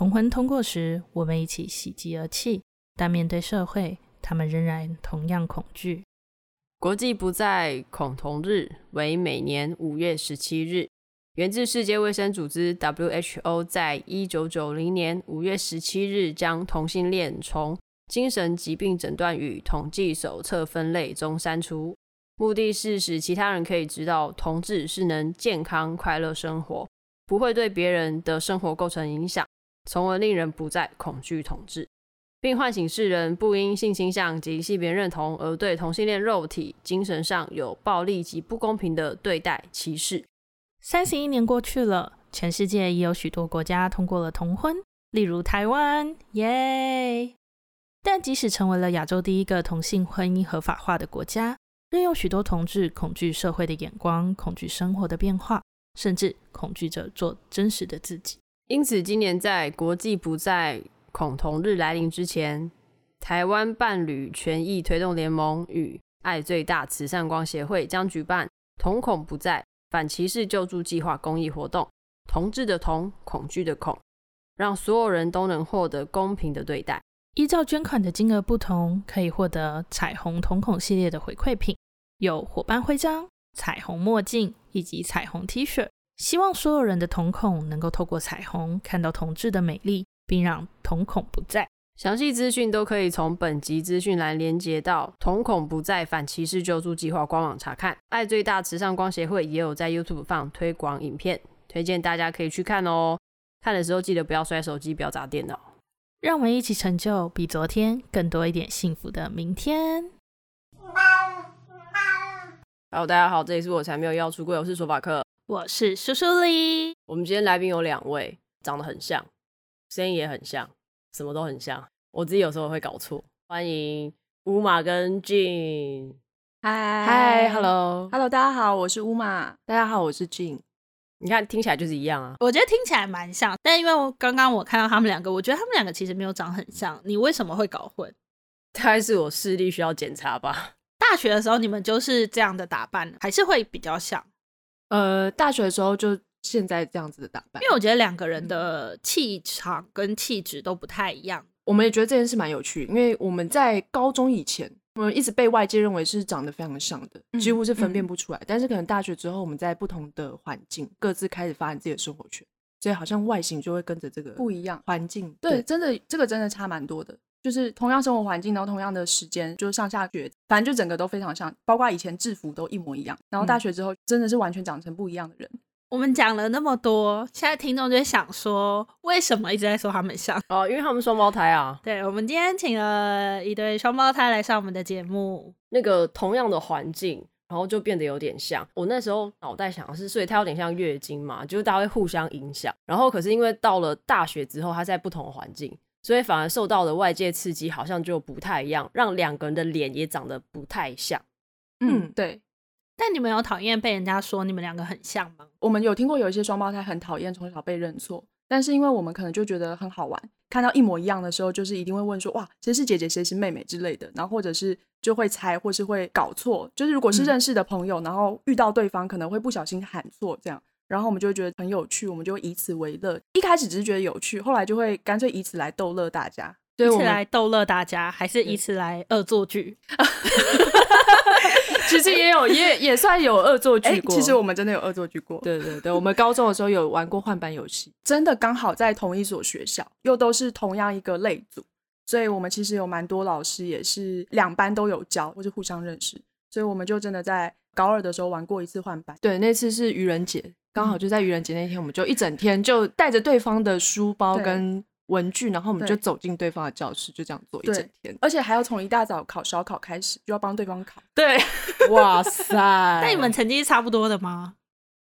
同婚通过时，我们一起喜极而泣；但面对社会，他们仍然同样恐惧。国际不再恐同日为每年五月十七日，源自世界卫生组织 WHO 在一九九零年五月十七日将同性恋从精神疾病诊断与统计手册分类中删除，目的是使其他人可以知道同志是能健康快乐生活，不会对别人的生活构成影响，从而令人不再恐惧统治。并唤醒世人，不因性倾向及性别认同而对同性恋肉体、精神上有暴力及不公平的对待、歧视。三十一年过去了，全世界已有许多国家通过了同婚，例如台湾，耶！但即使成为了亚洲第一个同性婚姻合法化的国家，仍有许多同志恐惧社会的眼光，恐惧生活的变化，甚至恐惧着做真实的自己。因此，今年在国际不再恐同日来临之前，台湾伴侣权益推动联盟与爱最大慈善光协会将举办“同恐不再反歧视救助计划”公益活动。同志的同，恐惧的恐，让所有人都能获得公平的对待。依照捐款的金额不同，可以获得彩虹瞳孔系列的回馈品，有伙伴徽章、彩虹墨镜以及彩虹 T 恤。希望所有人的瞳孔能够透过彩虹看到同志的美丽。并让瞳孔不再。详细资讯都可以从本集资讯栏连接到瞳孔不再反歧视救助计划官网查看。爱最大慈善光协会也有在 YouTube 放推广影片，推荐大家可以去看哦。看的时候记得不要摔手机，不要砸电脑。让我们一起成就比昨天更多一点幸福的明天。Hello，大家好，这里是我才没有要出柜，我是说法克，我是苏苏丽。我们今天来宾有两位，长得很像。声音也很像，什么都很像。我自己有时候会搞错。欢迎乌马跟 Jin。嗨嗨，Hello，Hello，大家好，我是乌马。大家好，我是 Jin。你看，听起来就是一样啊。我觉得听起来蛮像，但因为我刚刚我看到他们两个，我觉得他们两个其实没有长很像。你为什么会搞混？大概是我视力需要检查吧。大学的时候你们就是这样的打扮，还是会比较像？呃，大学的时候就。现在这样子的打扮，因为我觉得两个人的气场跟气质都不太一样。我们也觉得这件事蛮有趣，因为我们在高中以前，我们一直被外界认为是长得非常像的，几乎是分辨不出来。嗯嗯、但是可能大学之后，我们在不同的环境，各自开始发展自己的生活圈，所以好像外形就会跟着这个不一样环境。对，对，真的这个真的差蛮多的。就是同样生活环境，然后同样的时间，就是上下学，反正就整个都非常像，包括以前制服都一模一样。然后大学之后，真的是完全长成不一样的人。我们讲了那么多，现在听众就会想说，为什么一直在说他们像？哦，因为他们双胞胎啊。对，我们今天请了一对双胞胎来上我们的节目。那个同样的环境，然后就变得有点像。我那时候脑袋想的是，所以它有点像月经嘛，就是大家会互相影响。然后可是因为到了大学之后，他在不同的环境，所以反而受到的外界刺激好像就不太一样，让两个人的脸也长得不太像。嗯，对。但你们有讨厌被人家说你们两个很像吗？我们有听过有一些双胞胎很讨厌从小被认错，但是因为我们可能就觉得很好玩，看到一模一样的时候，就是一定会问说哇，谁是姐姐，谁是妹妹之类的，然后或者是就会猜，或是会搞错。就是如果是认识的朋友，嗯、然后遇到对方可能会不小心喊错这样，然后我们就会觉得很有趣，我们就会以此为乐。一开始只是觉得有趣，后来就会干脆以此来逗乐大家。以此来逗乐大家，还是以此来恶作剧？其实也有，也也算有恶作剧过。其实我们真的有恶作剧过。对对对，我们高中的时候有玩过换班游戏，真的刚好在同一所学校，又都是同样一个类组，所以我们其实有蛮多老师也是两班都有教，或是互相认识，所以我们就真的在高二的时候玩过一次换班。对，那次是愚人节，刚好就在愚人节那天，我们就一整天就带着对方的书包跟。文具，然后我们就走进对方的教室，就这样做一整天，而且还要从一大早考小考开始，就要帮对方考。对，哇塞！那你们成绩是差不多的吗？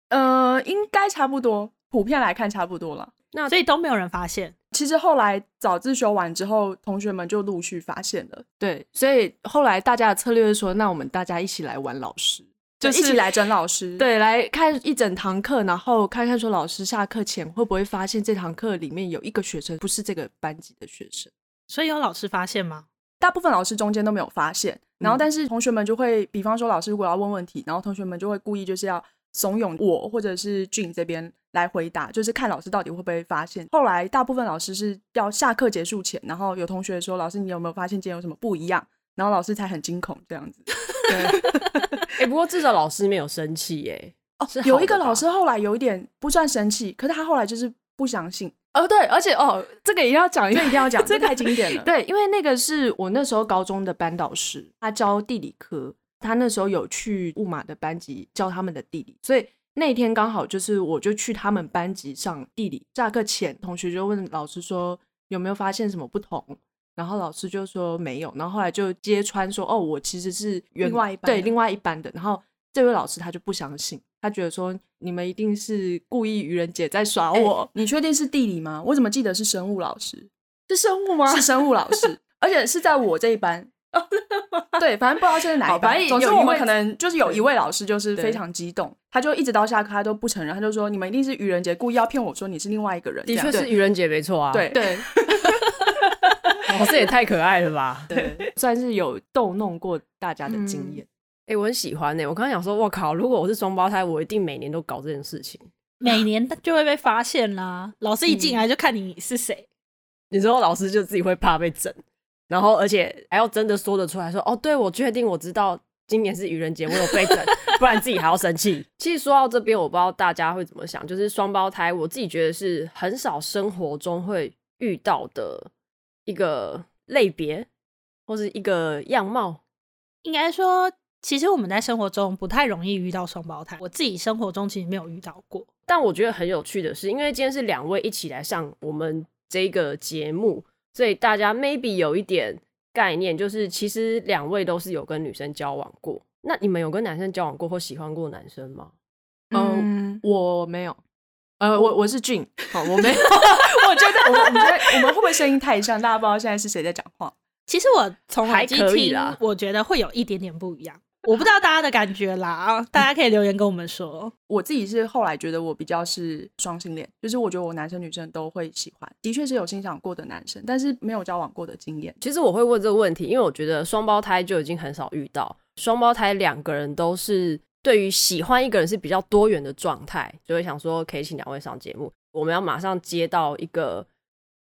呃，应该差不多，普遍来看差不多了。那所以都没有人发现。其实后来早自修完之后，同学们就陆续发现了。对，所以后来大家的策略是说，那我们大家一起来玩老师。就一起来整老师，对，来看一整堂课，然后看看说老师下课前会不会发现这堂课里面有一个学生不是这个班级的学生。所以有老师发现吗？大部分老师中间都没有发现，然后但是同学们就会，比方说老师如果要问问题，然后同学们就会故意就是要怂恿我或者是俊这边来回答，就是看老师到底会不会发现。后来大部分老师是要下课结束前，然后有同学说：“老师，你有没有发现今天有什么不一样？”然后老师才很惊恐这样子。对，哎、欸，不过至少老师没有生气耶。哦，有一个老师后来有一点不算生气，可是他后来就是不相信。哦，对，而且哦，这个也要讲，一个一定要讲，这 太经典了。对，因为那个是我那时候高中的班导师，他教地理科，他那时候有去雾马的班级教他们的地理，所以那天刚好就是我就去他们班级上地理。下课前，同学就问老师说有没有发现什么不同，然后老师就说没有，然后后来就揭穿说哦，我其实是另外一班，对，另外一班的，然后。这位老师他就不相信，他觉得说你们一定是故意愚人节在耍我。欸，你确定是地理吗？我怎么记得是生物老师？是生物吗？是生物老师，而且是在我这一班。对，反正不知道现在哪一班。总之我们可能就是有一位老师就是非常激动，他就一直到下课他都不承认，他就说你们一定是愚人节故意要骗我说你是另外一个人。的确是愚人节没错啊。对对，老师也太可爱了吧？对，算是有逗弄过大家的经验。嗯哎、欸，我很喜欢哎、欸！我刚刚想说，我靠，如果我是双胞胎，我一定每年都搞这件事情，每年就会被发现啦。老师一进来就看你是谁、嗯，你说老师就自己会怕被整，然后而且还要真的说得出来说，哦，对，我确定我知道今年是愚人节，我有被整，不然自己还要生气。其实说到这边，我不知道大家会怎么想，就是双胞胎，我自己觉得是很少生活中会遇到的一个类别，或是一个样貌，应该说。其实我们在生活中不太容易遇到双胞胎，我自己生活中其实没有遇到过。但我觉得很有趣的是，因为今天是两位一起来上我们这个节目，所以大家 maybe 有一点概念，就是其实两位都是有跟女生交往过。那你们有跟男生交往过或喜欢过男生吗？嗯，我没有。呃，我我是俊，好，我没有。我觉得，我我觉得我们会不会声音太像？大家不知道现在是谁在讲话。其实我从还可以啦，我觉得会有一点点不一样。我不知道大家的感觉啦，啊，大家可以留言跟我们说。我自己是后来觉得我比较是双性恋，就是我觉得我男生女生都会喜欢，的确是有欣赏过的男生，但是没有交往过的经验。其实我会问这个问题，因为我觉得双胞胎就已经很少遇到，双胞胎两个人都是对于喜欢一个人是比较多元的状态，就会想说可以请两位上节目。我们要马上接到一个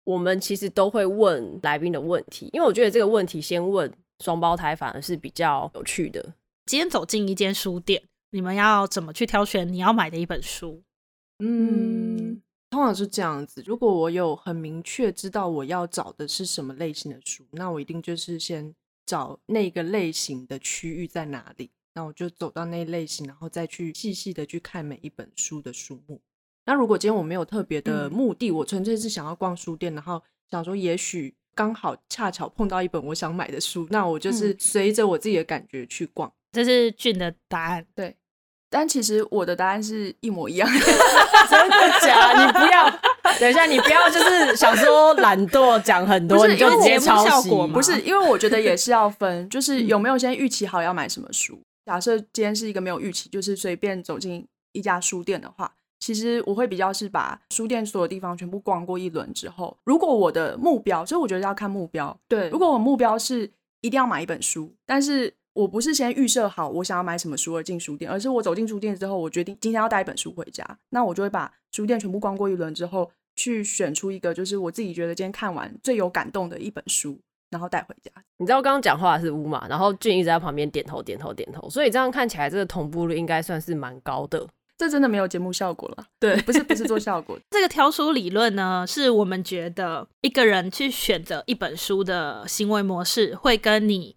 我们其实都会问来宾的问题，因为我觉得这个问题先问双胞胎反而是比较有趣的。今天走进一间书店，你们要怎么去挑选你要买的一本书？嗯，通常是这样子。如果我有很明确知道我要找的是什么类型的书，那我一定就是先找那个类型的区域在哪里，那我就走到那一类型，然后再去细细的去看每一本书的书目。那如果今天我没有特别的目的，嗯、我纯粹是想要逛书店，然后想说也许刚好恰巧碰到一本我想买的书，那我就是随着我自己的感觉去逛。这是俊的答案，对，但其实我的答案是一模一样的，真的假？你不要，等一下，你不要，就是想说懒惰讲很多，你就直接抄袭。不是，因为我觉得也是要分，就是 有没有先预期好要买什么书。假设今天是一个没有预期，就是随便走进一家书店的话，其实我会比较是把书店所有地方全部逛过一轮之后，如果我的目标，所以我觉得要看目标。对，如果我目标是一定要买一本书，但是。我不是先预设好我想要买什么书而进书店，而是我走进书店之后，我决定今天要带一本书回家，那我就会把书店全部逛过一轮之后，去选出一个就是我自己觉得今天看完最有感动的一本书，然后带回家。你知道刚刚讲话的是乌嘛，然后俊一直在旁边点头点头点头，所以这样看起来这个同步率应该算是蛮高的。这真的没有节目效果了，对，不是不是做效果。这个挑书理论呢，是我们觉得一个人去选择一本书的行为模式会跟你。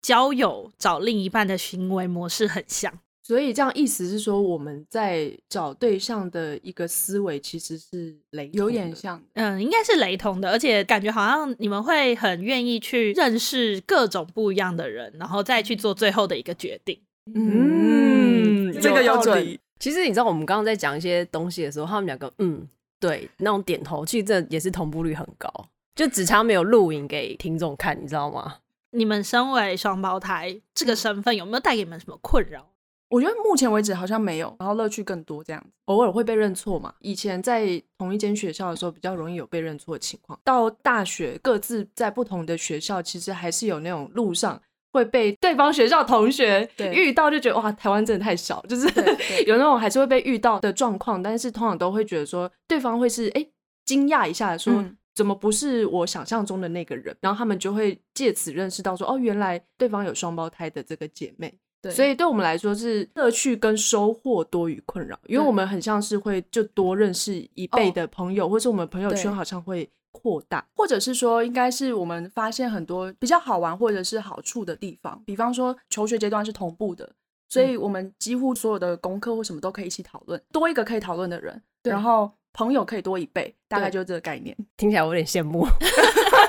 交友找另一半的行为模式很像，所以这样意思是说，我们在找对象的一个思维其实是雷，有点像，嗯，应该是雷同的，而且感觉好像你们会很愿意去认识各种不一样的人，然后再去做最后的一个决定。嗯，这个有准。其实你知道，我们刚刚在讲一些东西的时候，他们两个嗯，对，那种点头，其实这也是同步率很高，就只差没有录影给听众看，你知道吗？你们身为双胞胎这个身份有没有带给你们什么困扰？我觉得目前为止好像没有，然后乐趣更多这样子。偶尔会被认错嘛，以前在同一间学校的时候比较容易有被认错的情况。到大学各自在不同的学校，其实还是有那种路上会被对方学校同学遇到，就觉得哇，台湾真的太小，就是 有那种还是会被遇到的状况。但是通常都会觉得说，对方会是哎惊讶一下，说、嗯、怎么不是我想象中的那个人？然后他们就会借此认识到说，哦，原来对方有双胞胎的这个姐妹。对，所以对我们来说是乐趣跟收获多于困扰，因为我们很像是会就多认识一倍的朋友，或是我们朋友圈好像会。扩大，或者是说，应该是我们发现很多比较好玩或者是好处的地方。比方说，求学阶段是同步的，所以我们几乎所有的功课或什么都可以一起讨论，多一个可以讨论的人，然后朋友可以多一倍，大概就是这个概念。听起来我有点羡慕，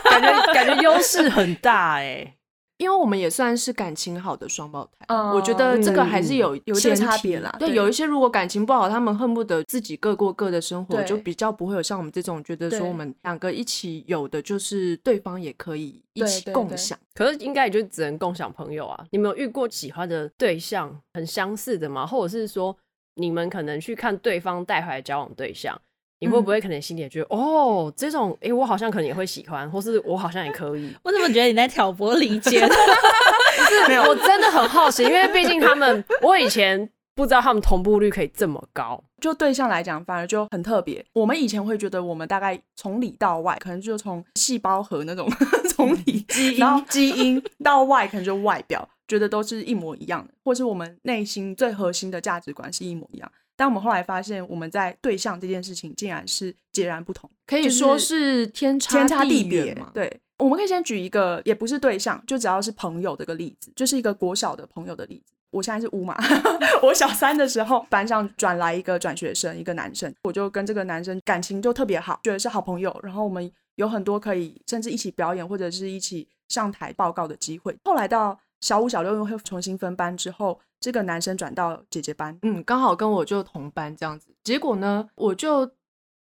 感觉感觉优势 很大哎、欸。因为我们也算是感情好的双胞胎，嗯，我觉得这个还是有有一些差别啦。对，对，有一些如果感情不好，他们恨不得自己各过各的生活，就比较不会有像我们这种觉得说我们两个一起有的就是对方也可以一起共享。可是应该也就只能共享朋友啊。你们有遇过喜欢的对象很相似的吗？或者是说你们可能去看对方带回来交往对象？你会不会可能心里也觉得、嗯、哦，这种诶、欸，我好像可能也会喜欢，或是我好像也可以？我怎么觉得你在挑拨离间？不是，没有，我真的很好奇，因为毕竟他们，我以前不知道他们同步率可以这么高。就对象来讲，反而就很特别。我们以前会觉得，我们大概从里到外，可能就从细胞核那种 从里基因，基因 到外，可能就外表觉得都是一模一样的，或是我们内心最核心的价值观是一模一样。但我们后来发现，我们在对象这件事情竟然是截然不同，可以说是天差地别嘛。对，我们可以先举一个，也不是对象，就只要是朋友这个例子，就是一个国小的朋友的例子。我现在是乌马，我小三的时候，班上转来一个转学生，一个男生，我就跟这个男生感情就特别好，觉得是好朋友。然后我们有很多可以甚至一起表演或者是一起上台报告的机会。后来到小五、小六又会重新分班之后。这个男生转到姐姐班，嗯，刚好跟我就同班这样子。结果呢，我就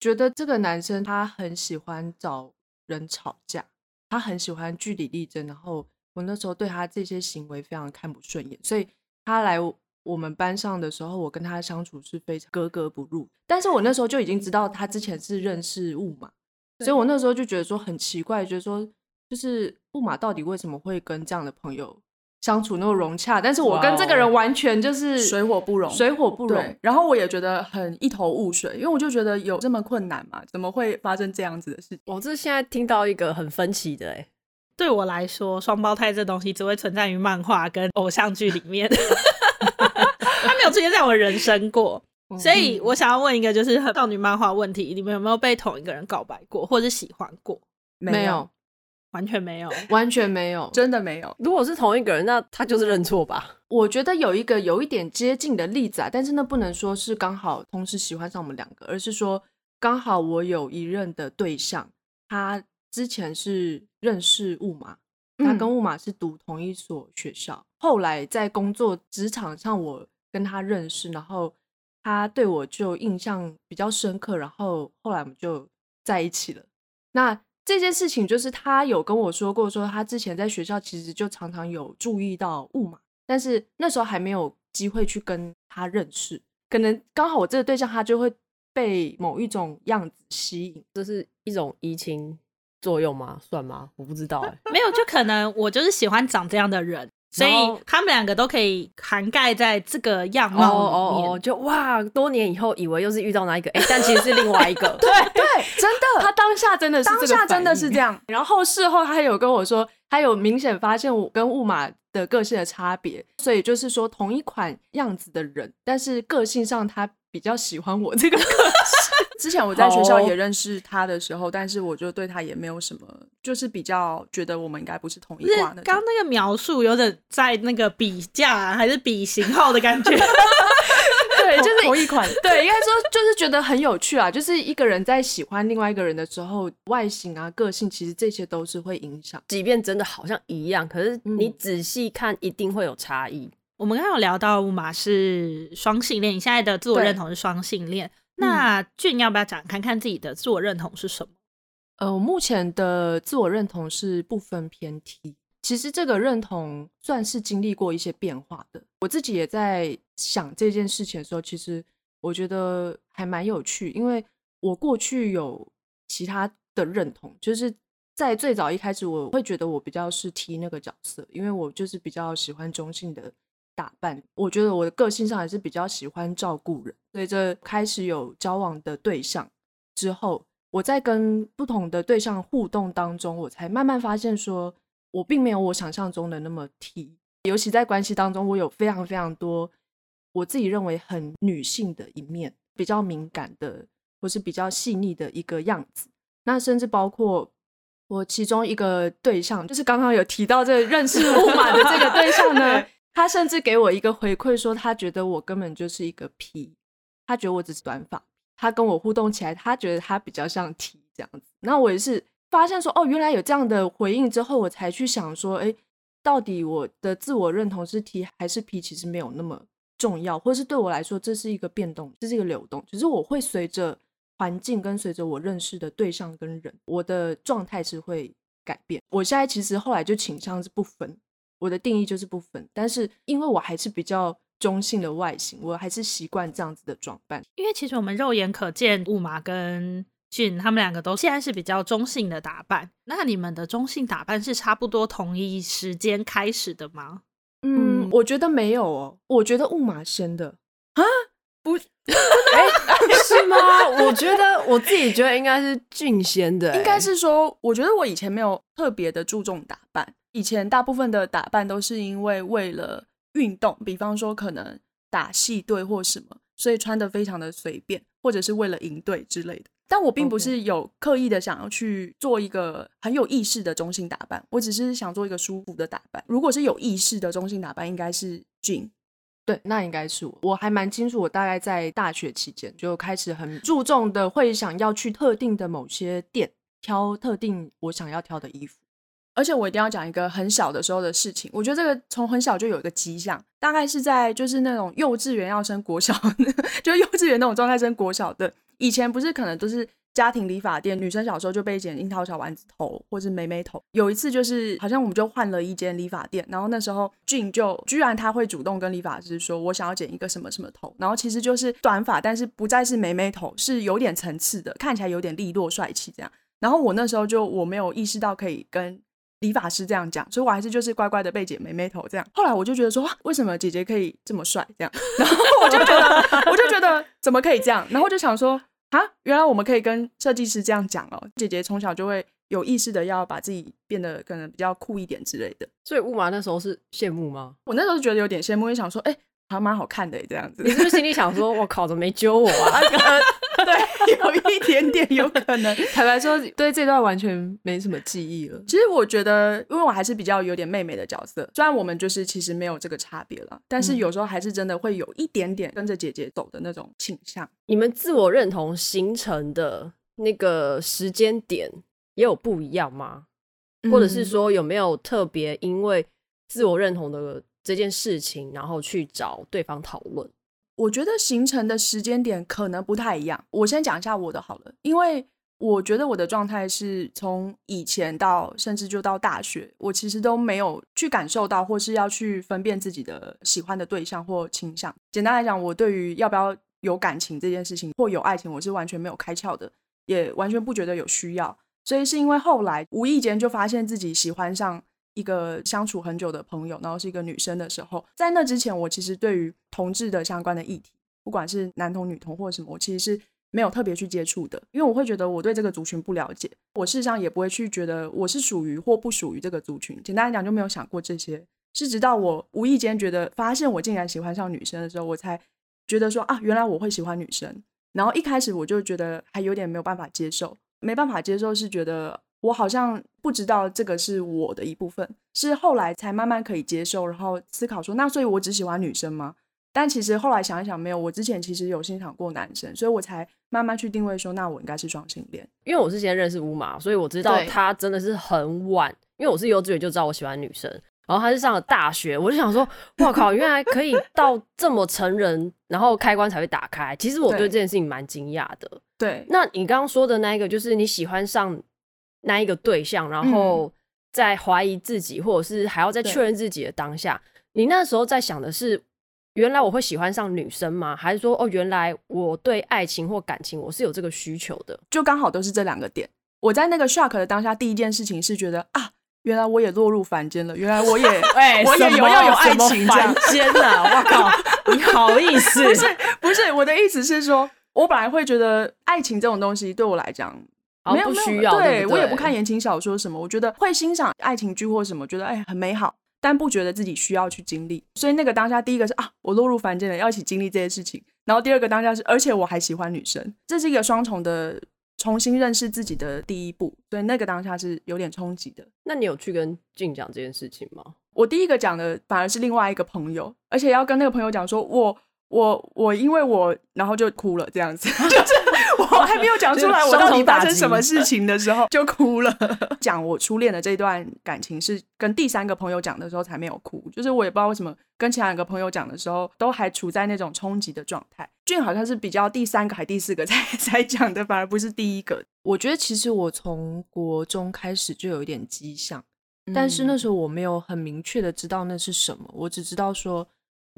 觉得这个男生他很喜欢找人吵架，他很喜欢据理力争。然后我那时候对他这些行为非常看不顺眼，所以他来我们班上的时候，我跟他相处是非常格格不入。但是我那时候就已经知道他之前是认识雾马，所以我那时候就觉得说很奇怪，觉得说就是雾马到底为什么会跟这样的朋友相处那么融洽，但是我跟这个人完全就是水火不容，水火不容。然后我也觉得很一头雾水，因为我就觉得有这么困难嘛？怎么会发生这样子的事情？我这现在听到一个很分歧的，哎，对我来说，双胞胎这东西只会存在于漫画跟偶像剧里面，它没有出现在我人生过。所以我想要问一个，就是少女漫画问题：你们有没有被同一个人告白过，或者喜欢过？没有。完全没有，完全没有，真的没有。如果是同一个人，那他就是认错吧？我觉得有一个有一点接近的例子啊，但是那不能说是刚好同时喜欢上我们两个，而是说刚好我有一任的对象，他之前是认识雾马，他跟雾马是读同一所学校，嗯，后来在工作职场上我跟他认识，然后他对我就印象比较深刻，然后后来我们就在一起了。那这件事情就是他有跟我说过，说他之前在学校其实就常常有注意到雾马，但是那时候还没有机会去跟他认识。可能刚好我这个对象他就会被某一种样子吸引，这是一种移情作用吗？算吗？我不知道哎，没有，就可能我就是喜欢长这样的人。所以他们两个都可以涵盖在这个样貌里面。哦哦，就哇，多年以后以为又是遇到那一个，哎，但其实是另外一个。对 对，真的，他当下真的是，当下真的是这样。然后事后他还有跟我说，他有明显发现我跟雾马的个性的差别，所以就是说同一款样子的人，但是个性上他比较喜欢我这个个性。之前我在学校也认识他的时候，oh. 但是我就对他也没有什么，就是比较觉得我们应该不是同一挂的。刚那个描述有点在那个比价还是比型号的感觉。对，就是同一款。对，应该说就是觉得很有趣啊。就是一个人在喜欢另外一个人的时候，外形啊、个性，其实这些都是会影响。即便真的好像一样，可是你仔细看，一定会有差异。嗯。我们刚刚有聊到雾马是双性恋，你现在的自我认同是双性恋。那俊要不要讲看看自己的自我认同是什么？呃，我目前的自我认同是不分偏题。其实这个认同算是经历过一些变化的。我自己也在想这件事情的时候，其实我觉得还蛮有趣，因为我过去有其他的认同，就是在最早一开始，我会觉得我比较是 T 那个角色，因为我就是比较喜欢中性的打扮。我觉得我的个性上还是比较喜欢照顾人。随着开始有交往的对象之后，我在跟不同的对象互动当中，我才慢慢发现说，我并没有我想象中的那么 T。尤其在关系当中，我有非常非常多我自己认为很女性的一面，比较敏感的，或是比较细腻的一个样子。那甚至包括。我其中一个对象，就是刚刚有提到这认识乌马的这个对象呢，他甚至给我一个回馈，说他觉得我根本就是一个 P，他觉得我只是短发，他跟我互动起来，他觉得他比较像 T 这样子。那我也是发现说，哦，原来有这样的回应之后，我才去想说，哎，到底我的自我认同是 T 还是 P，其实没有那么重要，或是对我来说，这是一个变动，这是一个流动，只是我会随着。环境跟随着我认识的对象跟人，我的状态是会改变。我现在其实后来就倾向是不分，我的定义就是不分。但是因为我还是比较中性的外形，我还是习惯这样子的装扮。因为其实我们肉眼可见，雾马跟俊他们两个都现在是比较中性的打扮。那你们的中性打扮是差不多同一时间开始的吗？嗯，我觉得没有哦，我觉得雾马先的啊。不，哎、欸，是吗？我觉得我自己觉得应该是俊先的，应该是说，我觉得我以前没有特别的注重打扮，以前大部分的打扮都是因为为了运动，比方说可能打戏队或什么，所以穿的非常的随便，或者是为了赢队之类的。但我并不是有刻意的想要去做一个很有意识的中性打扮，我只是想做一个舒服的打扮。如果是有意识的中性打扮，应该是俊。对，那应该是我。我还蛮清楚，我大概在大学期间就开始很注重的，会想要去特定的某些店挑特定我想要挑的衣服。而且我一定要讲一个很小的时候的事情，我觉得这个从很小就有一个迹象，大概是在就是那种幼稚园要升国小，就幼稚园那种状态升国小的，以前不是可能都是。家庭理发店，女生小时候就被剪樱桃小丸子头或是妹妹头。有一次就是好像我们就换了一间理发店，然后那时候俊就居然他会主动跟理发师说，我想要剪一个什么什么头，然后其实就是短发，但是不再是妹妹头，是有点层次的，看起来有点利落帅气这样。然后我那时候就我没有意识到可以跟理发师这样讲，所以我还是就是乖乖的被剪妹妹头这样。后来我就觉得说，为什么姐姐可以这么帅这样？然后我就觉得我就觉得怎么可以这样？然后就想说。啊，原来我们可以跟设计师这样讲哦。姐姐从小就会有意识的要把自己变得可能比较酷一点之类的。所以乌马那时候是羡慕吗？我那时候是觉得有点羡慕，就想说，哎、欸，还蛮好看的这样子。你是不是心里想说，我靠，怎么没揪我啊？对，有一点点有可能。坦白说，对这段完全没什么记忆了。其实我觉得，因为我还是比较有点妹妹的角色，虽然我们就是其实没有这个差别了，但是有时候还是真的会有一点点跟着姐姐走的那种倾向。你们自我认同形成的那个时间点也有不一样吗？嗯、或者是说有没有特别因为自我认同的这件事情，然后去找对方讨论？我觉得形成的时间点可能不太一样。我先讲一下我的好了，因为我觉得我的状态是从以前到甚至就到大学，我其实都没有去感受到或是要去分辨自己的喜欢的对象或倾向。简单来讲，我对于要不要有感情这件事情或有爱情，我是完全没有开窍的，也完全不觉得有需要。所以是因为后来无意间就发现自己喜欢上。一个相处很久的朋友，然后是一个女生的时候，在那之前，我其实对于同志的相关的议题，不管是男同女同或者什么，我其实是没有特别去接触的，因为我会觉得我对这个族群不了解，我事实上也不会去觉得我是属于或不属于这个族群。简单来讲，就没有想过这些。是直到我无意间觉得发现我竟然喜欢上女生的时候，我才觉得说啊，原来我会喜欢女生。然后一开始我就觉得还有点没有办法接受，没办法接受是觉得。我好像不知道这个是我的一部分，是后来才慢慢可以接受，然后思考说，那所以我只喜欢女生吗？但其实后来想一想，没有，我之前其实有欣赏过男生，所以我才慢慢去定位说，那我应该是双性恋。因为我之前认识乌马，所以我知道他真的是很晚，因为我是幼稚园就知道我喜欢女生，然后他是上了大学，我就想说，哇靠，原来可以到这么成人，然后开关才会打开。其实我对这件事情蛮惊讶的。对，那你刚刚说的那一个，就是你喜欢上。那一个对象，然后在怀疑自己，嗯、或者是还要再确认自己的当下，你那时候在想的是，原来我会喜欢上女生吗？还是说，哦，原来我对爱情或感情我是有这个需求的？就刚好都是这两个点。我在那个 shock 的当下，第一件事情是觉得啊，原来我也落入凡间了，原来我也，哎、欸，我也有要有爱情这样凡间了，我靠，你好意思？不是不是，我的意思是说，我本来会觉得爱情这种东西对我来讲。没有不需要，对，我也不看言情小说什么，我觉得会欣赏爱情剧或什么，觉得哎很美好，但不觉得自己需要去经历。所以那个当下，第一个是啊，我落入凡间了，要一起经历这些事情。然后第二个当下是，而且我还喜欢女生，这是一个双重的重新认识自己的第一步。所以那个当下是有点冲击的。那你有去跟俊讲这件事情吗？我第一个讲的反而是另外一个朋友，而且要跟那个朋友讲说，我我我因为我然后就哭了这样子，就是。我还没有讲出来我到底发生什么事情的时候就哭了。讲我初恋的这段感情是跟第三个朋友讲的时候才没有哭，就是我也不知道为什么跟其他两个朋友讲的时候都还处在那种冲击的状态。俊好像是比较第三个还第四个才才讲的，反而不是第一个。我觉得其实我从国中开始就有一点迹象，但是那时候我没有很明确的知道那是什么，我只知道说。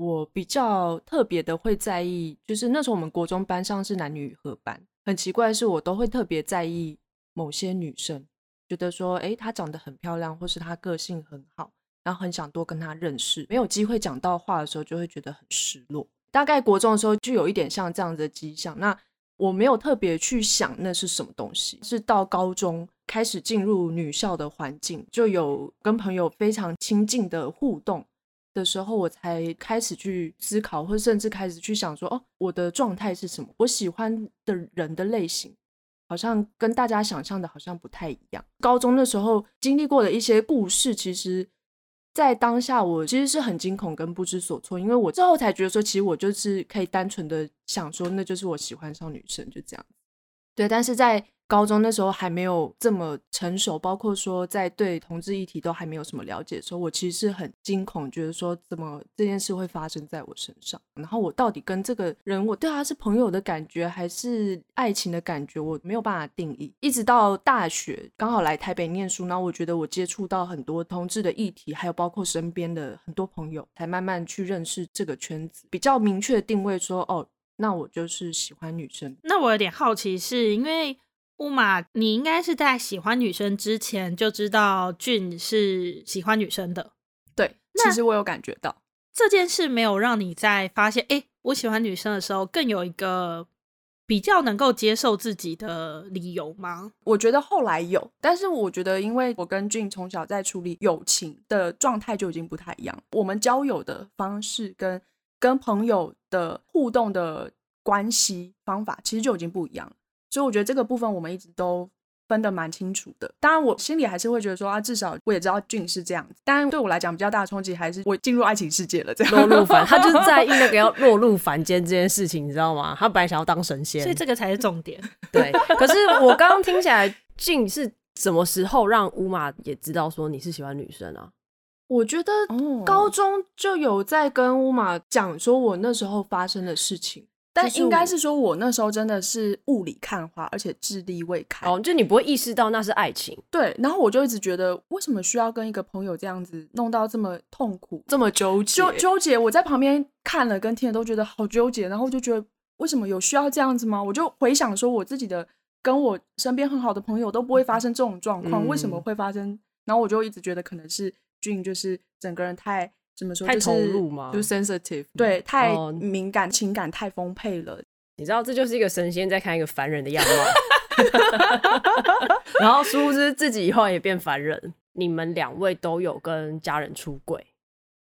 我比较特别的会在意，就是那时候我们国中班上是男女合班，很奇怪的是，我都会特别在意某些女生，觉得说，哎，她长得很漂亮，或是她个性很好，然后很想多跟她认识，没有机会讲到话的时候，就会觉得很失落。大概国中的时候就有一点像这样子的迹象，那我没有特别去想那是什么东西，是到高中开始进入女校的环境，就有跟朋友非常亲近的互动。的时候，我才开始去思考，或甚至开始去想说，哦，我的状态是什么？我喜欢的人的类型，好像跟大家想象的好像不太一样。高中的时候经历过的一些故事，其实，在当下我其实是很惊恐跟不知所措，因为我之后才觉得说，其实我就是可以单纯的想说，那就是我喜欢上女生，就这样。对，但是在高中那时候还没有这么成熟，包括说在对同志议题都还没有什么了解的时候，我其实是很惊恐，觉得说怎么这件事会发生在我身上，然后我到底跟这个人，我对他是朋友的感觉还是爱情的感觉，我没有办法定义。一直到大学刚好来台北念书，然后我觉得我接触到很多同志的议题，还有包括身边的很多朋友，才慢慢去认识这个圈子，比较明确定位说，哦，那我就是喜欢女生。那我有点好奇是，是因为。乌马，你应该是在喜欢女生之前就知道俊是喜欢女生的。对，其实我有感觉到这件事没有让你在发现，哎，我喜欢女生的时候，更有一个比较能够接受自己的理由吗？我觉得后来有，但是我觉得，因为我跟俊从小在处理友情的状态就已经不太一样，我们交友的方式跟跟朋友的互动的关系方法，其实就已经不一样了。所以我觉得这个部分我们一直都分得蛮清楚的。当然，我心里还是会觉得说啊，至少我也知道俊是这样子。但对我来讲，比较大的冲击还是我进入爱情世界了，这样。落入凡，他就是在意那个要 落入凡间这件事情，你知道吗？他本来想要当神仙，所以这个才是重点。对。可是我刚刚听起来，俊是什么时候让乌玛也知道说你是喜欢女生啊？我觉得高中就有在跟乌玛讲说我那时候发生的事情。但应该是说，我那时候真的是雾里看花，而且智力未开。哦，就你不会意识到那是爱情。对，然后我就一直觉得，为什么需要跟一个朋友这样子弄到这么痛苦，这么纠结？纠纠结，我在旁边看了跟听了都觉得好纠结，然后就觉得为什么有需要这样子吗？我就回想说，我自己的跟我身边很好的朋友都不会发生这种状况，嗯、为什么会发生？然后我就一直觉得可能是俊就是整个人太。怎么说？太投入吗？就 sensitive，对，太敏感，情感太丰沛了。你知道，这就是一个神仙在看一个凡人的样貌，然后殊不知自己以后也变凡人。你们两位都有跟家人出柜，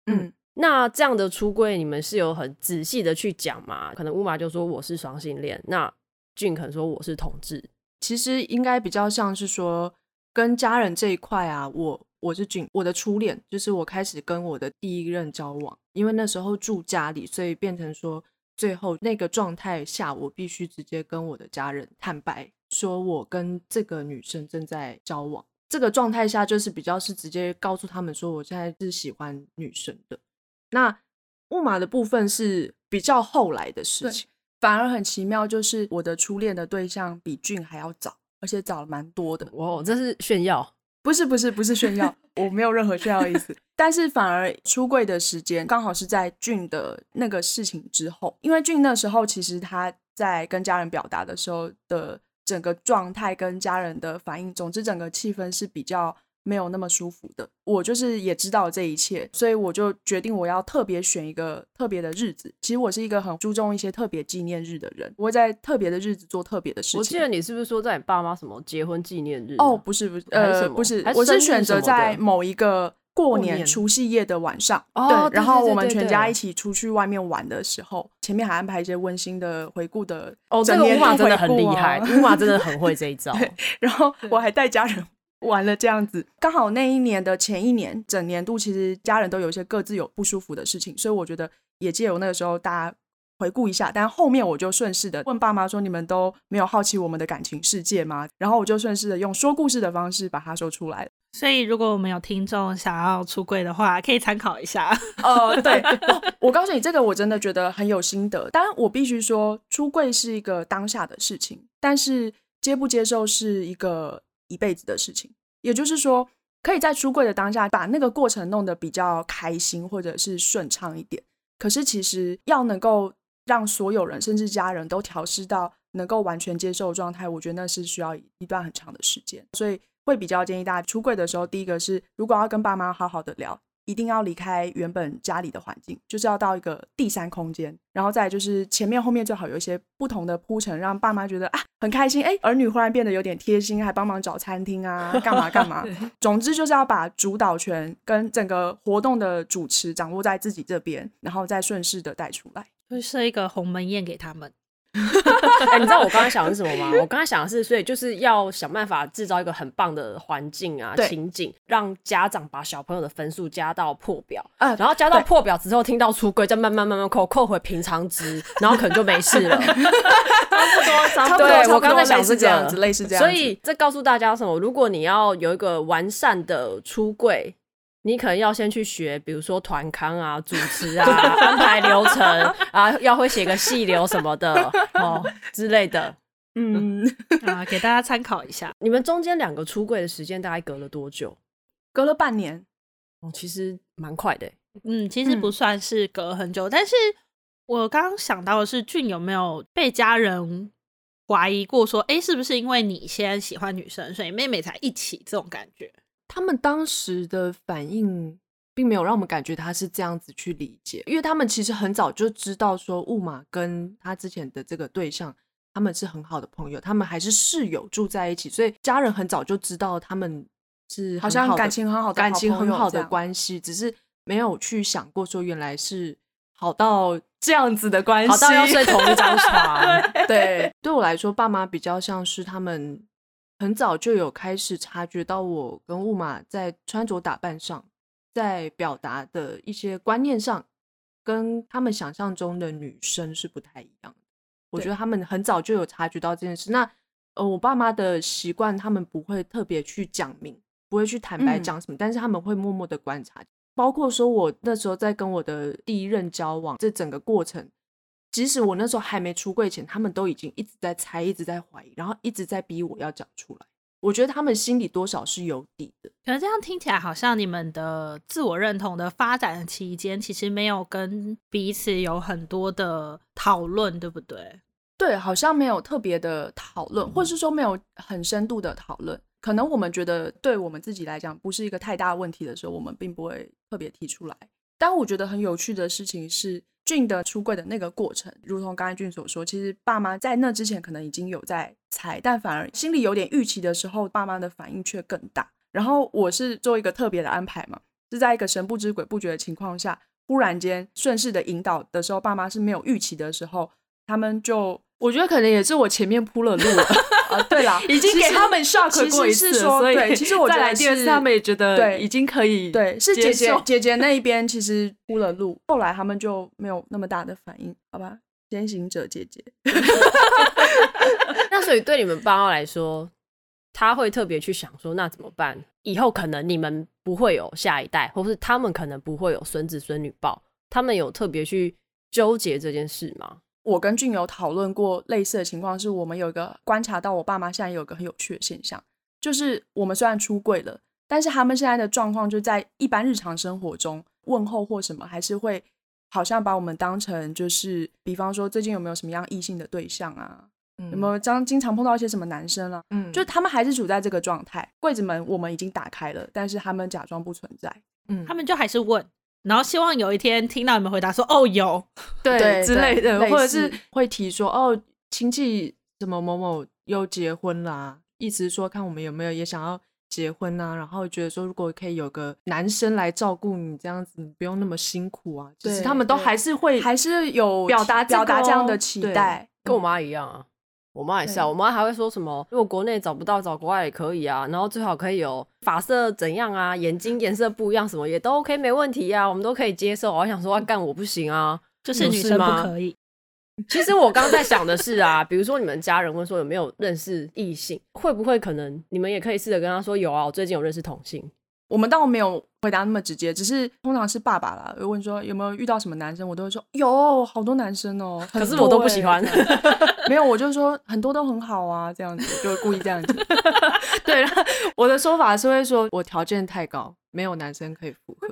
嗯，那这样的出柜，你们是有很仔细的去讲吗？可能乌马就说我是双性恋，那俊可能说我是同志。其实应该比较像是说跟家人这一块啊，我。我是俊，我的初恋就是我开始跟我的第一任交往，因为那时候住家里，所以变成说最后那个状态下，我必须直接跟我的家人坦白，说我跟这个女生正在交往。这个状态下就是比较是直接告诉他们说我现在是喜欢女生的。那木马的部分是比较后来的事情，反而很奇妙，就是我的初恋的对象比俊还要早，而且早了蛮多的。哇，这是炫耀。不是不是不是炫耀，我没有任何炫耀意思。但是反而出柜的时间刚好是在俊的那个事情之后，因为俊那时候其实他在跟家人表达的时候的整个状态跟家人的反应，总之整个气氛是比较。没有那么舒服的，我就是也知道这一切，所以我就决定我要特别选一个特别的日子。其实我是一个很注重一些特别纪念日的人，我会在特别的日子做特别的事情。我记得你是不是说在你爸妈什么结婚纪念日？哦，不是不是，呃，不是，我是选择在某一个过年除夕夜的晚上，对，然后我们全家一起出去外面玩的时候，前面还安排一些温馨的回顾的。哦，这个乌马真的很厉害，乌马真的很会这一招。然后我还带家人。完了这样子，刚好那一年的前一年，整年度其实家人都有一些各自有不舒服的事情，所以我觉得也借由那个时候大家回顾一下。但后面我就顺势的问爸妈说：“你们都没有好奇我们的感情世界吗？”然后我就顺势的用说故事的方式把它说出来。所以如果我们有听众想要出柜的话，可以参考一下。呃，对，我告诉你，这个我真的觉得很有心得。当然，我必须说，出柜是一个当下的事情，但是接不接受是一个。一辈子的事情，也就是说，可以在出柜的当下把那个过程弄得比较开心或者是顺畅一点。可是，其实要能够让所有人甚至家人都调试到能够完全接受的状态，我觉得那是需要一段很长的时间。所以，会比较建议大家出柜的时候，第一个是如果要跟爸妈好好的聊。一定要离开原本家里的环境，就是要到一个第三空间，然后再就是前面后面最好有一些不同的铺陈，让爸妈觉得啊很开心，哎，儿女忽然变得有点贴心，还帮忙找餐厅啊，干嘛干嘛。总之就是要把主导权跟整个活动的主持掌握在自己这边，然后再顺势的带出来，会设一个鸿门宴给他们。哎、欸，你知道我刚才想的是什么吗？我刚才想的是，所以就是要想办法制造一个很棒的环境啊，情景，让家长把小朋友的分数加到破表，嗯，然后加到破表之后，听到出柜，再慢慢慢慢扣扣回平常值，然后可能就没事了。差不多，差不多。对，我刚才想是这样子，类似这样。所以这告诉大家什么？如果你要有一个完善的出柜。你可能要先去学，比如说团康啊、主持啊、安排流程啊，要会写个细流什么的哦之类的。嗯啊，给大家参考一下。你们中间两个出柜的时间大概隔了多久？隔了半年。哦，其实蛮快的。嗯，其实不算是隔很久，嗯、但是我刚刚想到的是，俊有没有被家人怀疑过说，哎、欸，是不是因为你先喜欢女生，所以妹妹才一起这种感觉？他们当时的反应并没有让我们感觉他是这样子去理解，因为他们其实很早就知道说雾马跟他之前的这个对象他们是很好的朋友，他们还是室友住在一起，所以家人很早就知道他们是好像感情很好的感情很好的关系，只是没有去想过说原来是好到 这样子的关系，好到要睡同一张床。对，对，对我来说，爸妈比较像是他们。很早就有开始察觉到我跟雾马在穿着打扮上，在表达的一些观念上，跟他们想象中的女生是不太一样的。我觉得他们很早就有察觉到这件事。那呃，我爸妈的习惯，他们不会特别去讲明，不会去坦白讲什么，嗯、但是他们会默默的观察，包括说我那时候在跟我的第一任交往这整个过程。即使我那时候还没出柜前，他们都已经一直在猜，一直在怀疑，然后一直在逼我要讲出来。我觉得他们心里多少是有底的。可能这样听起来，好像你们的自我认同的发展的期间，其实没有跟彼此有很多的讨论，对不对？对，好像没有特别的讨论，或是说没有很深度的讨论。可能我们觉得对我们自己来讲不是一个太大问题的时候，我们并不会特别提出来。但我觉得很有趣的事情是。俊的出柜的那个过程，如同刚才俊所说，其实爸妈在那之前可能已经有在猜，但反而心里有点预期的时候，爸妈的反应却更大。然后我是做一个特别的安排嘛，是在一个神不知鬼不觉的情况下，忽然间顺势的引导的时候，爸妈是没有预期的时候，他们就。我觉得可能也是我前面铺了路了 啊，对啦，已经给他们 shock 过一次，所以对，其实我再来第二次他们也觉得对，已经可以对，是姐姐姐姐那一边其实铺了路，后来他们就没有那么大的反应，好吧？先行者姐姐，那所以对你们爸妈来说，他会特别去想说，那怎么办？以后可能你们不会有下一代，或是他们可能不会有孙子孙女抱，他们有特别去纠结这件事吗？我跟俊友讨论过类似的情况，是我们有一个观察到，我爸妈现在有一个很有趣的现象，就是我们虽然出柜了，但是他们现在的状况就在一般日常生活中问候或什么，还是会好像把我们当成就是，比方说最近有没有什么样异性的对象啊，有没有将经常碰到一些什么男生啊？嗯，就他们还是处在这个状态，柜子门我们已经打开了，但是他们假装不存在。嗯，他们就还是问，然后希望有一天听到你们回答说哦有，对，之类的，或者是会提说哦亲戚什么某某又结婚啦、啊，意思是说看我们有没有也想要。结婚啊，然后觉得说，如果可以有个男生来照顾你，这样子你不用那么辛苦啊。其实他们都还是会，还是有表达表达这样的期待，跟我妈一样啊。我妈也是啊，我妈还会说什么，如果国内找不到，找国外也可以啊。然后最好可以有发色怎样啊，眼睛颜色不一样，什么也都 OK，没问题啊，我们都可以接受。我想说，要干我不行啊，就是女生不可以。其实我刚刚在想的是啊，比如说你们家人问说有没有认识异性，会不会可能你们也可以试着跟他说有啊，我最近有认识同性。我们倒没有回答那么直接，只是通常是爸爸啦，会问说有没有遇到什么男生，我都会说有好多男生哦、喔，可是我都不喜欢。没有，我就说很多都很好啊，这样子就故意这样子。对，我的说法是会说我条件太高，没有男生可以符合。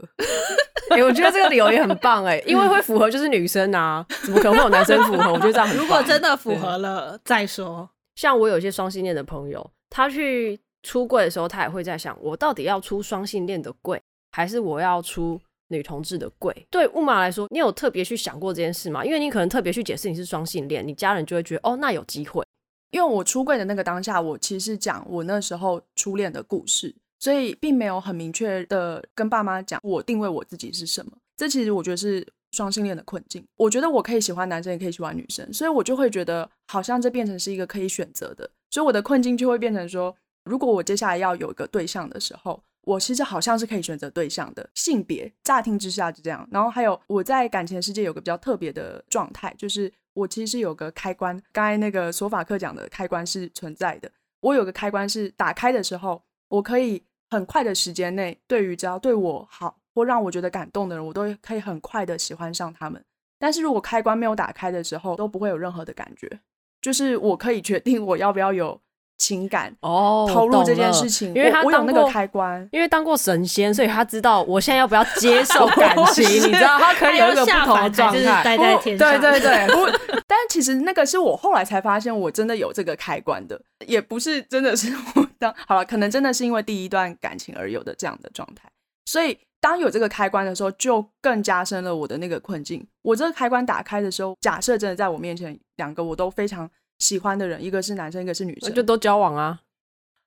哎、欸，我觉得这个理由也很棒哎、欸，因为会符合就是女生啊，怎么可能会有男生符合？我觉得这样很。如果真的符合了再说。像我有些双性恋的朋友，他去出柜的时候，他也会在想，我到底要出双性恋的柜，还是我要出女同志的柜？对雾马来说，你有特别去想过这件事吗？因为你可能特别去解释你是双性恋，你家人就会觉得哦，那有机会。因为我出柜的那个当下，我其实讲我那时候初恋的故事。所以并没有很明确的跟爸妈讲我定位我自己是什么，这其实我觉得是双性恋的困境。我觉得我可以喜欢男生，也可以喜欢女生，所以我就会觉得好像这变成是一个可以选择的。所以我的困境就会变成说，如果我接下来要有一个对象的时候，我其实好像是可以选择对象的性别。乍听之下就这样。然后还有我在感情世界有个比较特别的状态，就是我其实是有个开关。刚才那个索法克讲的开关是存在的，我有个开关是打开的时候，我可以。很快的时间内，对于只要对我好或让我觉得感动的人，我都可以很快的喜欢上他们。但是如果开关没有打开的时候，都不会有任何的感觉。就是我可以决定我要不要有情感哦，投入这件事情，因为他我有那个开关，因为当过神仙，所以他知道我现在要不要接受 感情，你知道，他可以有一个不同的状态，待在天上。对对对，不，但其实那个是我后来才发现，我真的有这个开关的，也不是真的是我当好了，可能真的是因为第一段感情而有的这样的状态，所以当有这个开关的时候，就更加深了我的那个困境。我这个开关打开的时候，假设真的在我面前两个我都非常。喜欢的人，一个是男生，一个是女生，就都交往啊，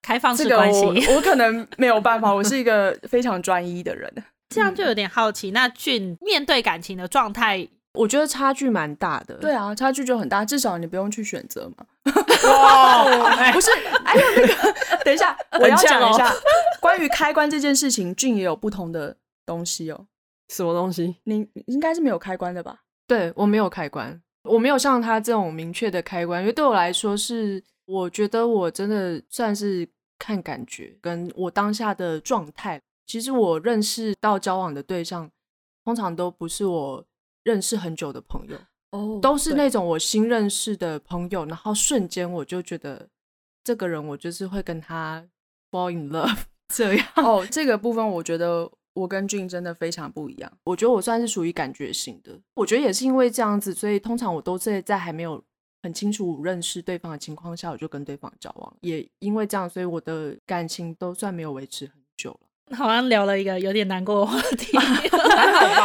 开放式关系。我我可能没有办法，我是一个非常专一的人，这样就有点好奇。那俊面对感情的状态，我觉得差距蛮大的。对啊，差距就很大，至少你不用去选择嘛。哇，不是，哎呀，那个，等一下，我要讲一下关于开关这件事情，俊也有不同的东西哦。什么东西？你应该是没有开关的吧？对，我没有开关。我没有像他这种明确的开关，因为对我来说是，我觉得我真的算是看感觉，跟我当下的状态。其实我认识到交往的对象，通常都不是我认识很久的朋友，哦，都是那种我新认识的朋友，然后瞬间我就觉得这个人，我就是会跟他 fall in love 这样。哦，这个部分我觉得。我跟俊真的非常不一样，我觉得我算是属于感觉型的。我觉得也是因为这样子，所以通常我都是在还没有很清楚认识对方的情况下，我就跟对方交往。也因为这样，所以我的感情都算没有维持很久了。好像聊了一个有点难过的话题，还好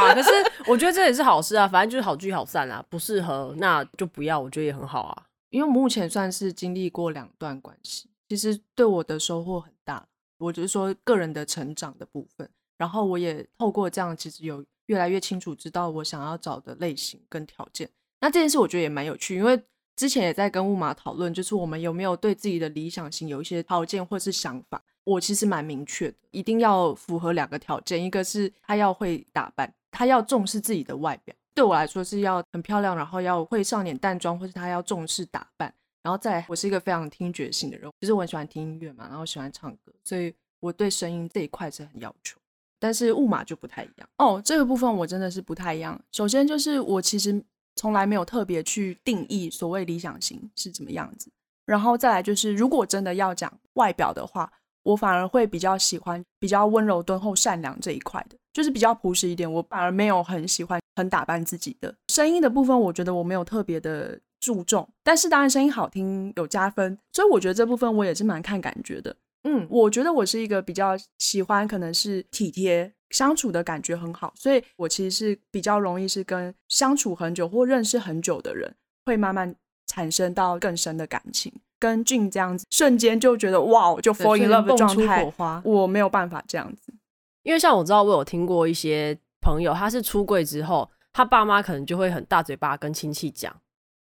吧？可是 我觉得这也是好事啊，反正就是好聚好散啊。不适合那就不要，我觉得也很好啊。因为目前算是经历过两段关系，其实对我的收获很大。我只是说个人的成长的部分。然后我也透过这样，其实有越来越清楚知道我想要找的类型跟条件。那这件事我觉得也蛮有趣，因为之前也在跟乌马讨论，就是我们有没有对自己的理想型有一些条件或是想法。我其实蛮明确的，一定要符合两个条件，一个是他要会打扮，他要重视自己的外表，对我来说是要很漂亮，然后要会上点淡妆，或是他要重视打扮。然后再来，我是一个非常听觉性的人，就是我很喜欢听音乐嘛，然后喜欢唱歌，所以我对声音这一块是很要求。但是物马就不太一样哦，这个部分我真的是不太一样。首先就是我其实从来没有特别去定义所谓理想型是怎么样子，然后再来就是如果真的要讲外表的话，我反而会比较喜欢比较温柔敦厚善良这一块的，就是比较朴实一点。我反而没有很喜欢很打扮自己的。声音的部分，我觉得我没有特别的注重。但是当然声音好听有加分，所以我觉得这部分我也是蛮看感觉的。嗯，我觉得我是一个比较喜欢，可能是体贴相处的感觉很好，所以我其实是比较容易是跟相处很久或认识很久的人，会慢慢产生到更深的感情。跟俊这样子，瞬间就觉得哇，就 fall in love 的状态，我没有办法这样子。因为像我知道，我有听过一些朋友，他是出柜之后，他爸妈可能就会很大嘴巴跟亲戚讲，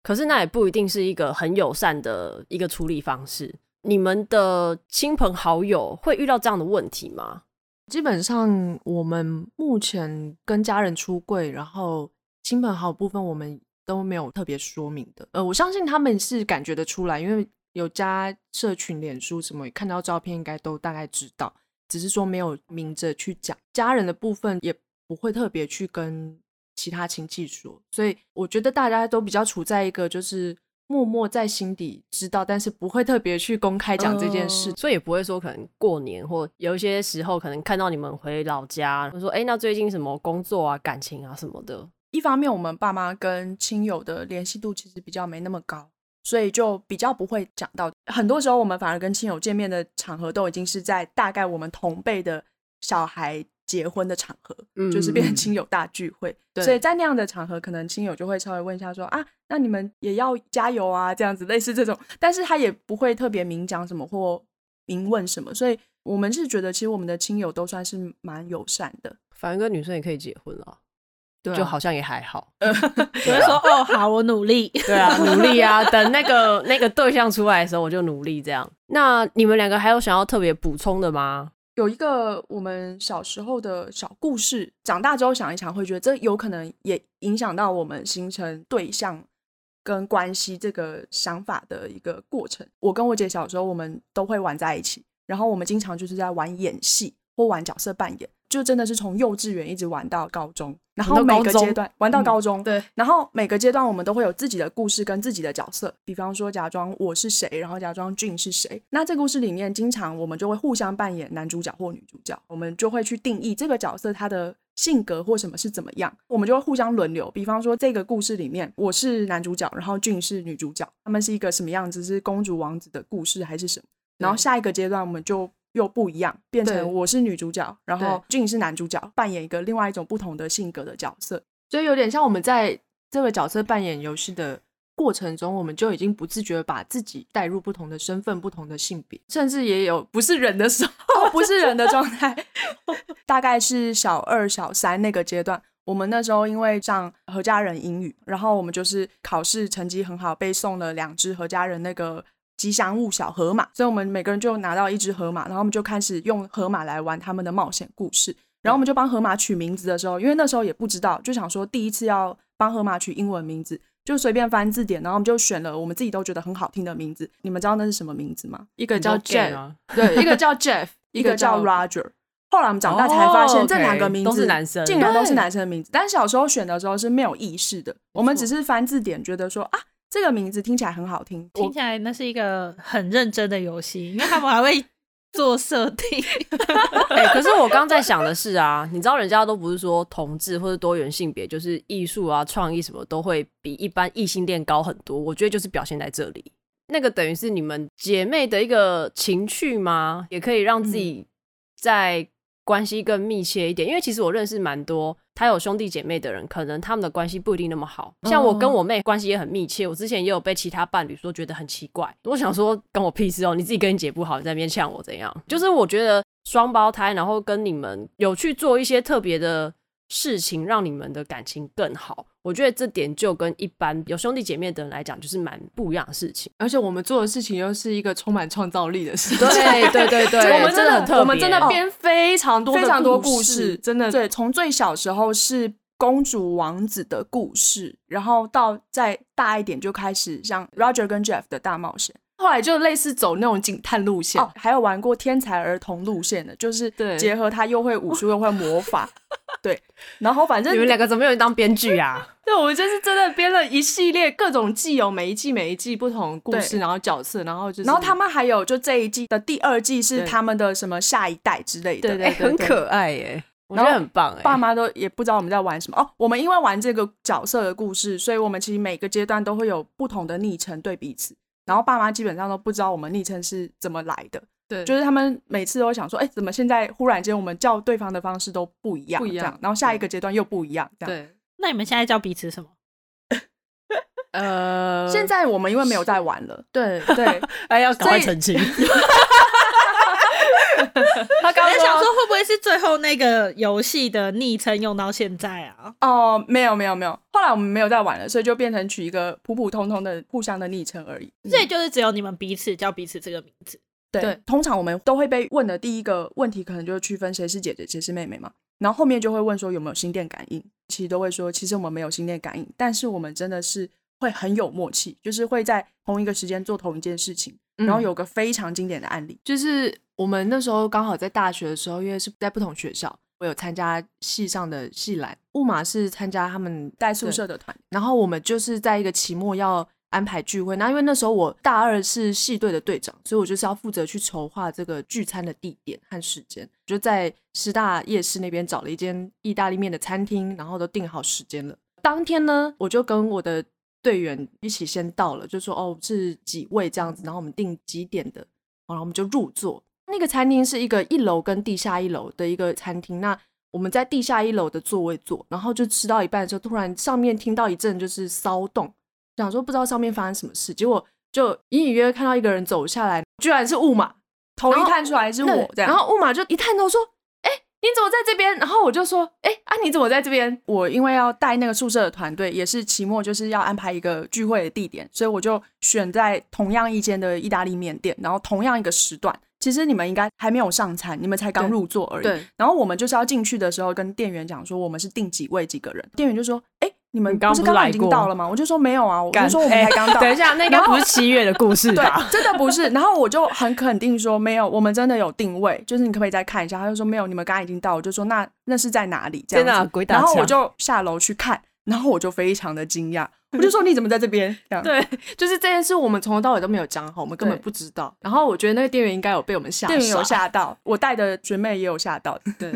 可是那也不一定是一个很友善的一个处理方式。你们的亲朋好友会遇到这样的问题吗？基本上，我们目前跟家人出柜，然后亲朋好友部分我们都没有特别说明的。呃，我相信他们是感觉得出来，因为有加社群、脸书什么，看到照片应该都大概知道，只是说没有明着去讲。家人的部分也不会特别去跟其他亲戚说，所以我觉得大家都比较处在一个就是。默默在心底知道，但是不会特别去公开讲这件事，呃，所以也不会说可能过年或有一些时候可能看到你们回老家，我说哎，那最近什么工作啊、感情啊什么的。一方面，我们爸妈跟亲友的联系度其实比较没那么高，所以就比较不会讲到。很多时候，我们反而跟亲友见面的场合都已经是在大概我们同辈的小孩。结婚的场合，嗯，就是变成亲友大聚会，所以在那样的场合，可能亲友就会稍微问一下说啊，那你们也要加油啊，这样子类似这种，但是他也不会特别明讲什么或明问什么，所以我们是觉得其实我们的亲友都算是蛮友善的，反正跟女生也可以结婚了，对啊，就好像也还好，就会说哦好，我努力，对啊，努力啊，等那个那个对象出来的时候，我就努力这样。那你们两个还有想要特别补充的吗？有一个我们小时候的小故事，长大之后想一想，会觉得这有可能也影响到我们形成对象跟关系这个想法的一个过程。我跟我姐小时候，我们都会玩在一起，然后我们经常就是在玩演戏或玩角色扮演。就真的是从幼稚园一直玩到高中，然后每个阶段玩到高中，嗯，对，然后每个阶段我们都会有自己的故事跟自己的角色，比方说假装我是谁，然后假装俊是谁。那这故事里面，经常我们就会互相扮演男主角或女主角，我们就会去定义这个角色他的性格或什么是怎么样，我们就会互相轮流。比方说这个故事里面我是男主角，然后俊是女主角，他们是一个什么样子？是公主王子的故事还是什么？然后下一个阶段我们就。又不一样，变成我是女主角，然后俊是男主角，扮演一个另外一种不同的性格的角色，所以有点像我们在这个角色扮演游戏的过程中，我们就已经不自觉把自己带入不同的身份、不同的性别，甚至也有不是人的时候，不是人的状态。大概是小二、小三那个阶段，我们那时候因为上何家人英语，然后我们就是考试成绩很好，被送了两只何家人那个。吉祥物小河马，所以我们每个人就拿到一只河马，然后我们就开始用河马来玩他们的冒险故事。然后我们就帮河马取名字的时候，因为那时候也不知道，就想说第一次要帮河马取英文名字，就随便翻字典，然后我们就选了我们自己都觉得很好听的名字。你们知道那是什么名字吗？一个叫 Jeff，对，一个叫 Jeff，一个叫 Roger。后来我们长大才发现，这两个名字都是男生，竟然都是男生的名字。但小时候选的时候是没有意识的，我们只是翻字典，觉得说啊。这个名字听起来很好听，听起来那是一个很认真的游戏，因为他们还会做设定。欸，可是我刚在想的是啊，你知道人家都不是说同志或者多元性别，就是艺术啊、创意什么都会比一般异性恋高很多。我觉得就是表现在这里，那个等于是你们姐妹的一个情趣吗？也可以让自己在关系更密切一点，因为其实我认识蛮多。他有兄弟姐妹的人，可能他们的关系不一定那么好。像我跟我妹关系也很密切，我之前也有被其他伴侣说觉得很奇怪。我想说，跟我屁事哦！你自己跟你姐不好，你在那边呛我怎样？就是我觉得双胞胎，然后跟你们有去做一些特别的事情，让你们的感情更好。我觉得这点就跟一般有兄弟姐妹的人来讲，就是蛮不一样的事情。而且我们做的事情又是一个充满创造力的事情。对对对对，我们真的很特别，我们真的编非常多非常多故事，真的对。从最小时候是公主王子的故事，然后到再大一点就开始像 Roger 跟 Jeff 的大冒险。后来就类似走那种警探路线，哦，还有玩过天才儿童路线的，就是结合他又会武术又会魔法，对。然后反正你们两个怎么有人当编剧啊？对，我们就是真的编了一系列各种季哦，每一季每一季不同故事，然后角色，然后就是，然后他们还有就这一季的第二季是他们的什么下一代之类的，对对，对，对，对，很可爱耶。我觉得很棒哎。爸妈都也不知道我们在玩什么哦。我们因为玩这个角色的故事，所以我们其实每个阶段都会有不同的昵称对彼此。然后爸妈基本上都不知道我们昵称是怎么来的。对，就是他们每次都想说，哎，怎么现在忽然间我们叫对方的方式都不一样？不一样。然后下一个阶段又不一样。这样。对。那你们现在叫彼此什么？呃，现在我们因为没有在玩了，对对，哎要赶快澄清。他刚才想说会不会是最后那个游戏的昵称用到现在啊？哦，没有没有没有，后来我们没有再玩了，所以就变成取一个普普通通的互相的昵称而已。所以就是只有你们彼此叫彼此这个名字。对，对，通常我们都会被问的第一个问题，可能就是区分谁是姐姐，谁是妹妹嘛。然后后面就会问说有没有心电感应，其实都会说其实我们没有心电感应，但是我们真的是。会很有默契，就是会在同一个时间做同一件事情。嗯、然后有个非常经典的案例，就是我们那时候刚好在大学的时候，因为是在不同学校，我有参加系上的系篮，雾马是参加他们带宿舍的团。然后我们就是在一个期末要安排聚会，那因为那时候我大二是系队的队长，所以我就是要负责去筹划这个聚餐的地点和时间，就在师大夜市那边找了一间意大利面的餐厅，然后都定好时间了。当天呢，我就跟我的队员一起先到了，就说哦是几位这样子，然后我们定几点的，然后我们就入座。那个餐厅是一个一楼跟地下一楼的一个餐厅，那我们在地下一楼的座位坐，然后就吃到一半的时候，突然上面听到一阵就是骚动，想说不知道上面发生什么事，结果就隐隐约约看到一个人走下来，居然是雾马，头一探出来是我这样，然后雾马就一探头说。你怎么在这边？然后我就说，哎啊，你怎么在这边？我因为要带那个宿舍的团队，也是期末就是要安排一个聚会的地点，所以我就选在同样一间的意大利面店，然后同样一个时段。其实你们应该还没有上餐，你们才刚入座而已。对。然后我们就是要进去的时候，跟店员讲说我们是订几位几个人，店员就说，哎。你们不是刚刚已经到了吗？我就说没有啊，我就说我们才刚到。欸、等一下，那个不是七月的故事吧？对，真的不是。然后我就很肯定说没有，我们真的有定位，就是你可不可以再看一下？他就说没有，你们刚刚已经到。我就说那那是在哪里？这样子。然后我就下楼去看，然后我就非常的惊讶，我就说你怎么在这边？对，就是这件事我们从头到尾都没有讲好，我们根本不知道。然后我觉得那个店员应该有被我们吓，店员有吓到，我带的学妹也有吓到。对，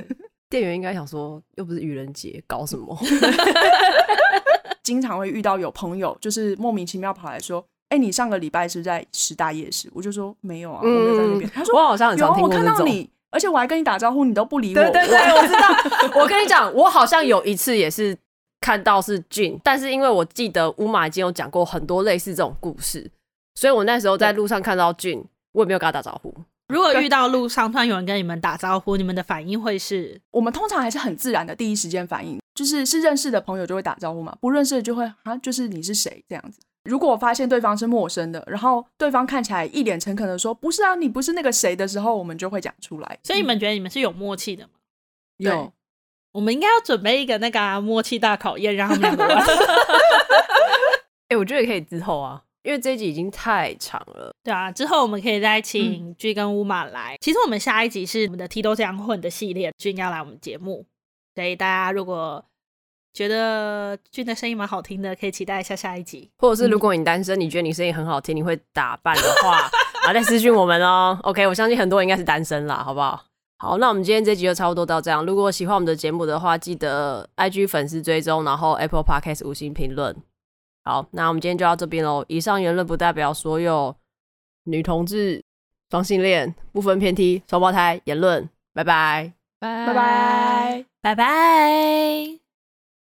店员应该想说又不是愚人节，搞什么？经常会遇到有朋友，就是莫名其妙跑来说：“哎、欸，你上个礼拜是不是在十大夜市？”我就说：“没有啊，我没有在那边。”他说：“我好像很常听过。”我看到你，而且我还跟你打招呼，你都不理我。对对对，我知道。我跟你讲，我好像有一次也是看到是俊，但是因为我记得乌马已经有讲过很多类似这种故事，所以我那时候在路上看到俊，我也没有跟他打招呼。如果遇到路上突然有人跟你们打招呼，你们的反应会是？我们通常还是很自然的第一时间反应。就是是认识的朋友就会打招呼嘛，不认识的就会啊，就是你是谁这样子。如果我发现对方是陌生的，然后对方看起来一脸诚恳的说不是啊，你不是那个谁的时候，我们就会讲出来。所以你们觉得你们是有默契的吗？有，对我们应该要准备一个那个、啊、默契大考验，让他们两个玩。哎、欸，我觉得可以之后啊，因为这一集已经太长了。对啊，之后我们可以再请 G 跟乌马来。嗯、其实我们下一集是我们的 T 都这样混的系列君要来我们节目。所以大家如果觉得俊的声音蛮好听的，可以期待一下下一集。或者是如果你单身，嗯、你觉得你声音很好听，你会打扮的话，啊，再私讯我们哦。OK，我相信很多人应该是单身啦，好不好？好，那我们今天这集就差不多到这样。如果喜欢我们的节目的话，记得 IG 粉丝追踪，然后 Apple Podcast 五星评论。好，那我们今天就到这边喽。以上言论不代表所有女同志、双性恋、不分偏题、双胞胎言论。拜拜。拜拜拜拜。拜拜。